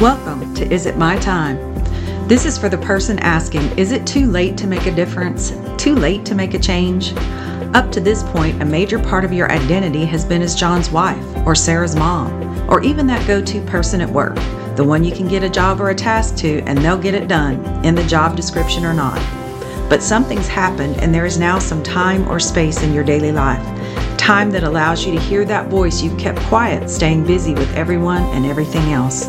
Welcome to Is It My Time? This is for the person asking Is it too late to make a difference? Too late to make a change? Up to this point, a major part of your identity has been as John's wife, or Sarah's mom, or even that go to person at work, the one you can get a job or a task to and they'll get it done, in the job description or not. But something's happened, and there is now some time or space in your daily life. Time that allows you to hear that voice you've kept quiet, staying busy with everyone and everything else.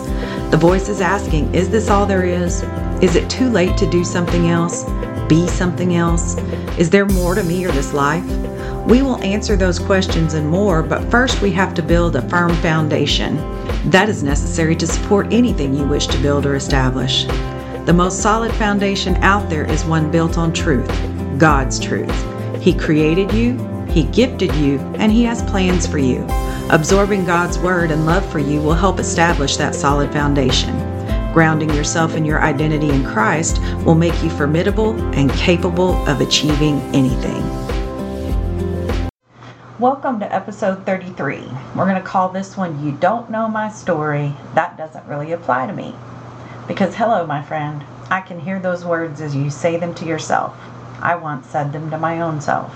The voice is asking, Is this all there is? Is it too late to do something else? Be something else? Is there more to me or this life? We will answer those questions and more, but first we have to build a firm foundation. That is necessary to support anything you wish to build or establish. The most solid foundation out there is one built on truth God's truth. He created you, He gifted you, and He has plans for you. Absorbing God's word and love for you will help establish that solid foundation. Grounding yourself in your identity in Christ will make you formidable and capable of achieving anything. Welcome to episode 33. We're going to call this one You Don't Know My Story. That doesn't really apply to me. Because, hello, my friend, I can hear those words as you say them to yourself. I once said them to my own self.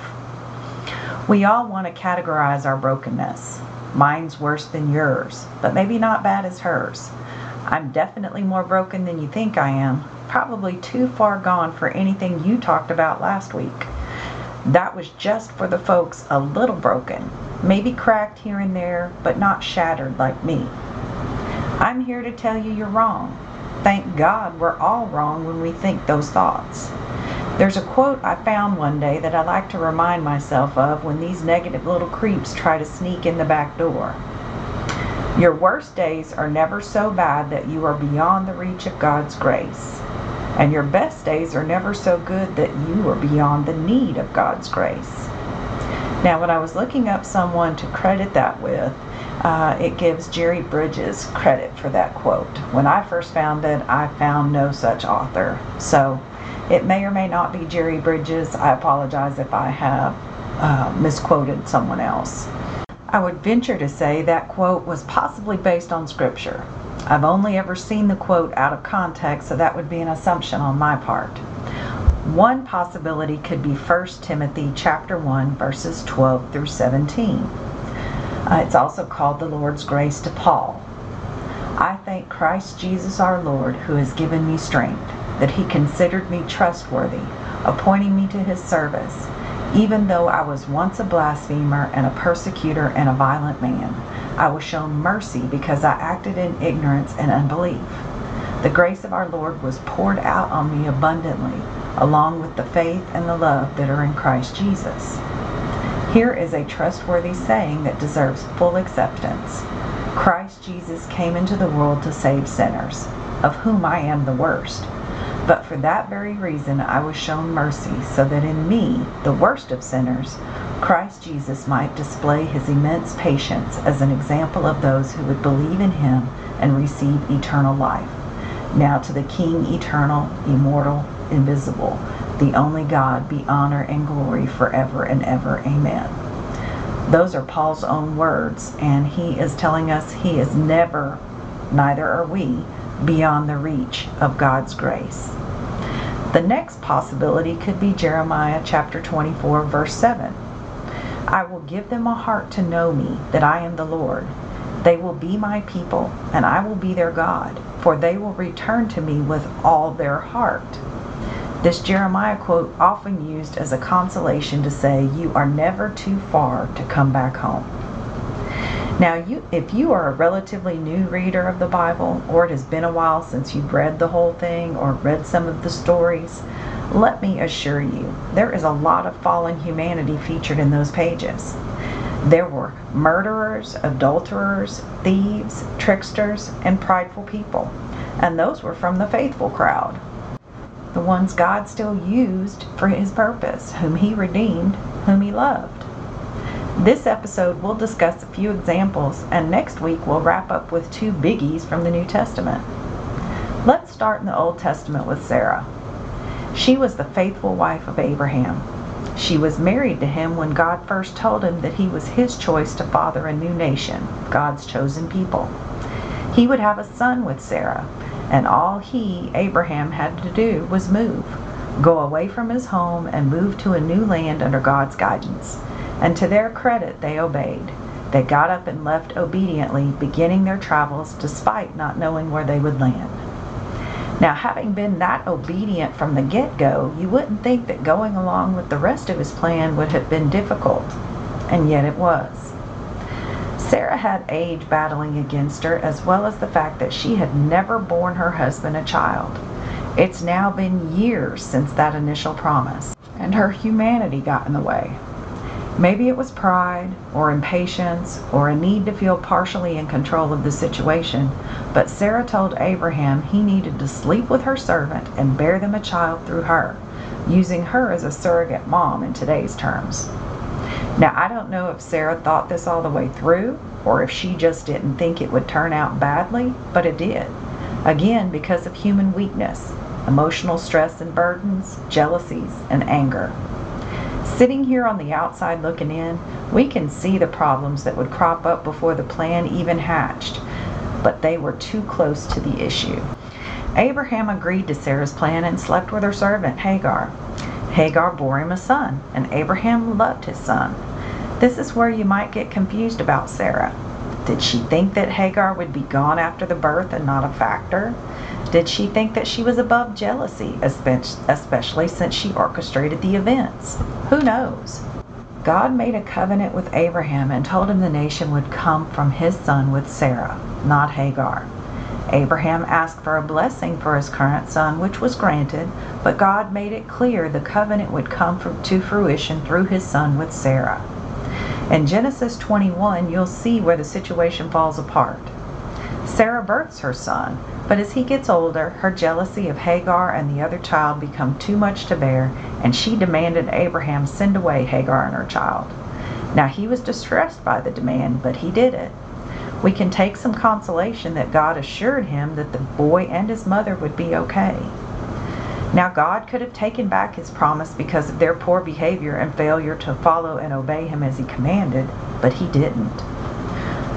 We all want to categorize our brokenness. Mine's worse than yours, but maybe not bad as hers. I'm definitely more broken than you think I am, probably too far gone for anything you talked about last week. That was just for the folks a little broken, maybe cracked here and there, but not shattered like me. I'm here to tell you you're wrong thank God we're all wrong when we think those thoughts. There's a quote I found one day that I like to remind myself of when these negative little creeps try to sneak in the back door. Your worst days are never so bad that you are beyond the reach of God's grace. And your best days are never so good that you are beyond the need of God's grace. Now, when I was looking up someone to credit that with, uh, it gives Jerry Bridges credit for that quote. When I first found it, I found no such author. So it may or may not be Jerry Bridges. I apologize if I have uh, misquoted someone else. I would venture to say that quote was possibly based on scripture. I've only ever seen the quote out of context, so that would be an assumption on my part. One possibility could be 1 Timothy chapter 1 verses 12 through 17. Uh, it's also called the Lord's grace to Paul. I thank Christ Jesus our Lord, who has given me strength, that he considered me trustworthy, appointing me to his service, even though I was once a blasphemer and a persecutor and a violent man. I was shown mercy because I acted in ignorance and unbelief. The grace of our Lord was poured out on me abundantly, along with the faith and the love that are in Christ Jesus. Here is a trustworthy saying that deserves full acceptance. Christ Jesus came into the world to save sinners, of whom I am the worst. But for that very reason I was shown mercy, so that in me, the worst of sinners, Christ Jesus might display his immense patience as an example of those who would believe in him and receive eternal life. Now to the King eternal, immortal, invisible, the only God, be honor and glory forever and ever. Amen. Those are Paul's own words, and he is telling us he is never, neither are we, beyond the reach of God's grace. The next possibility could be Jeremiah chapter 24, verse 7. I will give them a heart to know me, that I am the Lord. They will be my people, and I will be their God, for they will return to me with all their heart. This Jeremiah quote often used as a consolation to say you are never too far to come back home. Now, you, if you are a relatively new reader of the Bible, or it has been a while since you've read the whole thing or read some of the stories, let me assure you, there is a lot of fallen humanity featured in those pages. There were murderers, adulterers, thieves, tricksters, and prideful people, and those were from the faithful crowd the ones God still used for his purpose, whom he redeemed, whom he loved. This episode we'll discuss a few examples, and next week we'll wrap up with two biggies from the New Testament. Let's start in the Old Testament with Sarah. She was the faithful wife of Abraham. She was married to him when God first told him that he was his choice to father a new nation, God's chosen people. He would have a son with Sarah, and all he, Abraham, had to do was move, go away from his home and move to a new land under God's guidance. And to their credit, they obeyed. They got up and left obediently, beginning their travels despite not knowing where they would land. Now, having been that obedient from the get go, you wouldn't think that going along with the rest of his plan would have been difficult. And yet it was. Sarah had age battling against her, as well as the fact that she had never borne her husband a child. It's now been years since that initial promise, and her humanity got in the way. Maybe it was pride, or impatience, or a need to feel partially in control of the situation, but Sarah told Abraham he needed to sleep with her servant and bear them a child through her, using her as a surrogate mom in today's terms. Now, I don't know if Sarah thought this all the way through, or if she just didn't think it would turn out badly, but it did. Again, because of human weakness, emotional stress and burdens, jealousies, and anger. Sitting here on the outside looking in, we can see the problems that would crop up before the plan even hatched, but they were too close to the issue. Abraham agreed to Sarah's plan and slept with her servant Hagar. Hagar bore him a son, and Abraham loved his son. This is where you might get confused about Sarah. Did she think that Hagar would be gone after the birth and not a factor? Did she think that she was above jealousy, especially since she orchestrated the events? Who knows? God made a covenant with Abraham and told him the nation would come from his son with Sarah, not Hagar. Abraham asked for a blessing for his current son, which was granted, but God made it clear the covenant would come to fruition through his son with Sarah. In Genesis 21, you'll see where the situation falls apart. Sarah births her son, but as he gets older, her jealousy of Hagar and the other child become too much to bear, and she demanded Abraham send away Hagar and her child. Now he was distressed by the demand, but he did it. We can take some consolation that God assured him that the boy and his mother would be okay. Now, God could have taken back his promise because of their poor behavior and failure to follow and obey him as he commanded, but he didn't.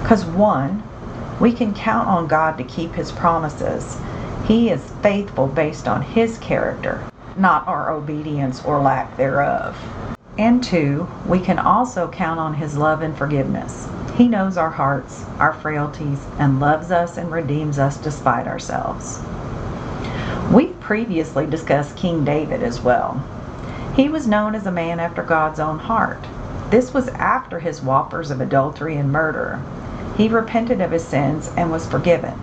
Because, one, we can count on God to keep His promises. He is faithful based on His character, not our obedience or lack thereof. And two, we can also count on His love and forgiveness. He knows our hearts, our frailties, and loves us and redeems us despite ourselves. We've previously discussed King David as well. He was known as a man after God's own heart. This was after his whoppers of adultery and murder, he repented of his sins and was forgiven.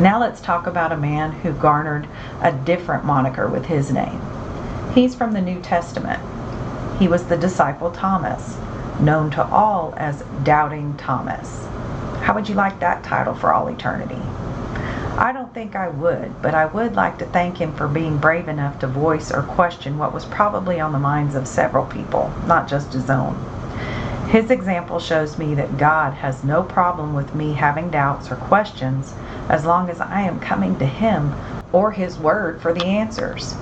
Now let's talk about a man who garnered a different moniker with his name. He's from the New Testament. He was the disciple Thomas, known to all as Doubting Thomas. How would you like that title for all eternity? I don't think I would, but I would like to thank him for being brave enough to voice or question what was probably on the minds of several people, not just his own. His example shows me that God has no problem with me having doubts or questions as long as I am coming to Him or His Word for the answers.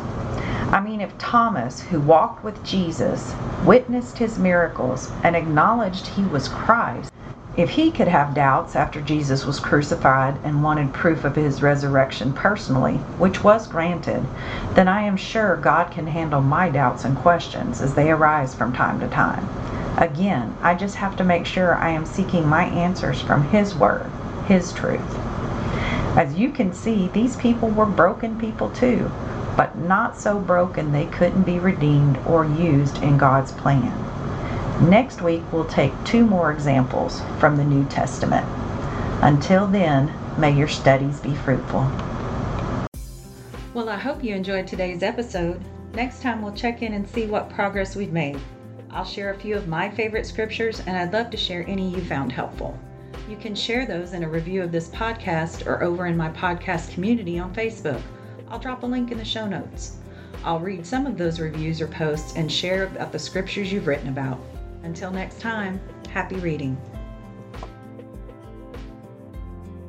I mean, if Thomas, who walked with Jesus, witnessed his miracles, and acknowledged he was Christ, if he could have doubts after Jesus was crucified and wanted proof of his resurrection personally, which was granted, then I am sure God can handle my doubts and questions as they arise from time to time. Again, I just have to make sure I am seeking my answers from His Word, His truth. As you can see, these people were broken people too, but not so broken they couldn't be redeemed or used in God's plan. Next week, we'll take two more examples from the New Testament. Until then, may your studies be fruitful. Well, I hope you enjoyed today's episode. Next time, we'll check in and see what progress we've made. I'll share a few of my favorite scriptures, and I'd love to share any you found helpful. You can share those in a review of this podcast or over in my podcast community on Facebook. I'll drop a link in the show notes. I'll read some of those reviews or posts and share about the scriptures you've written about. Until next time, happy reading.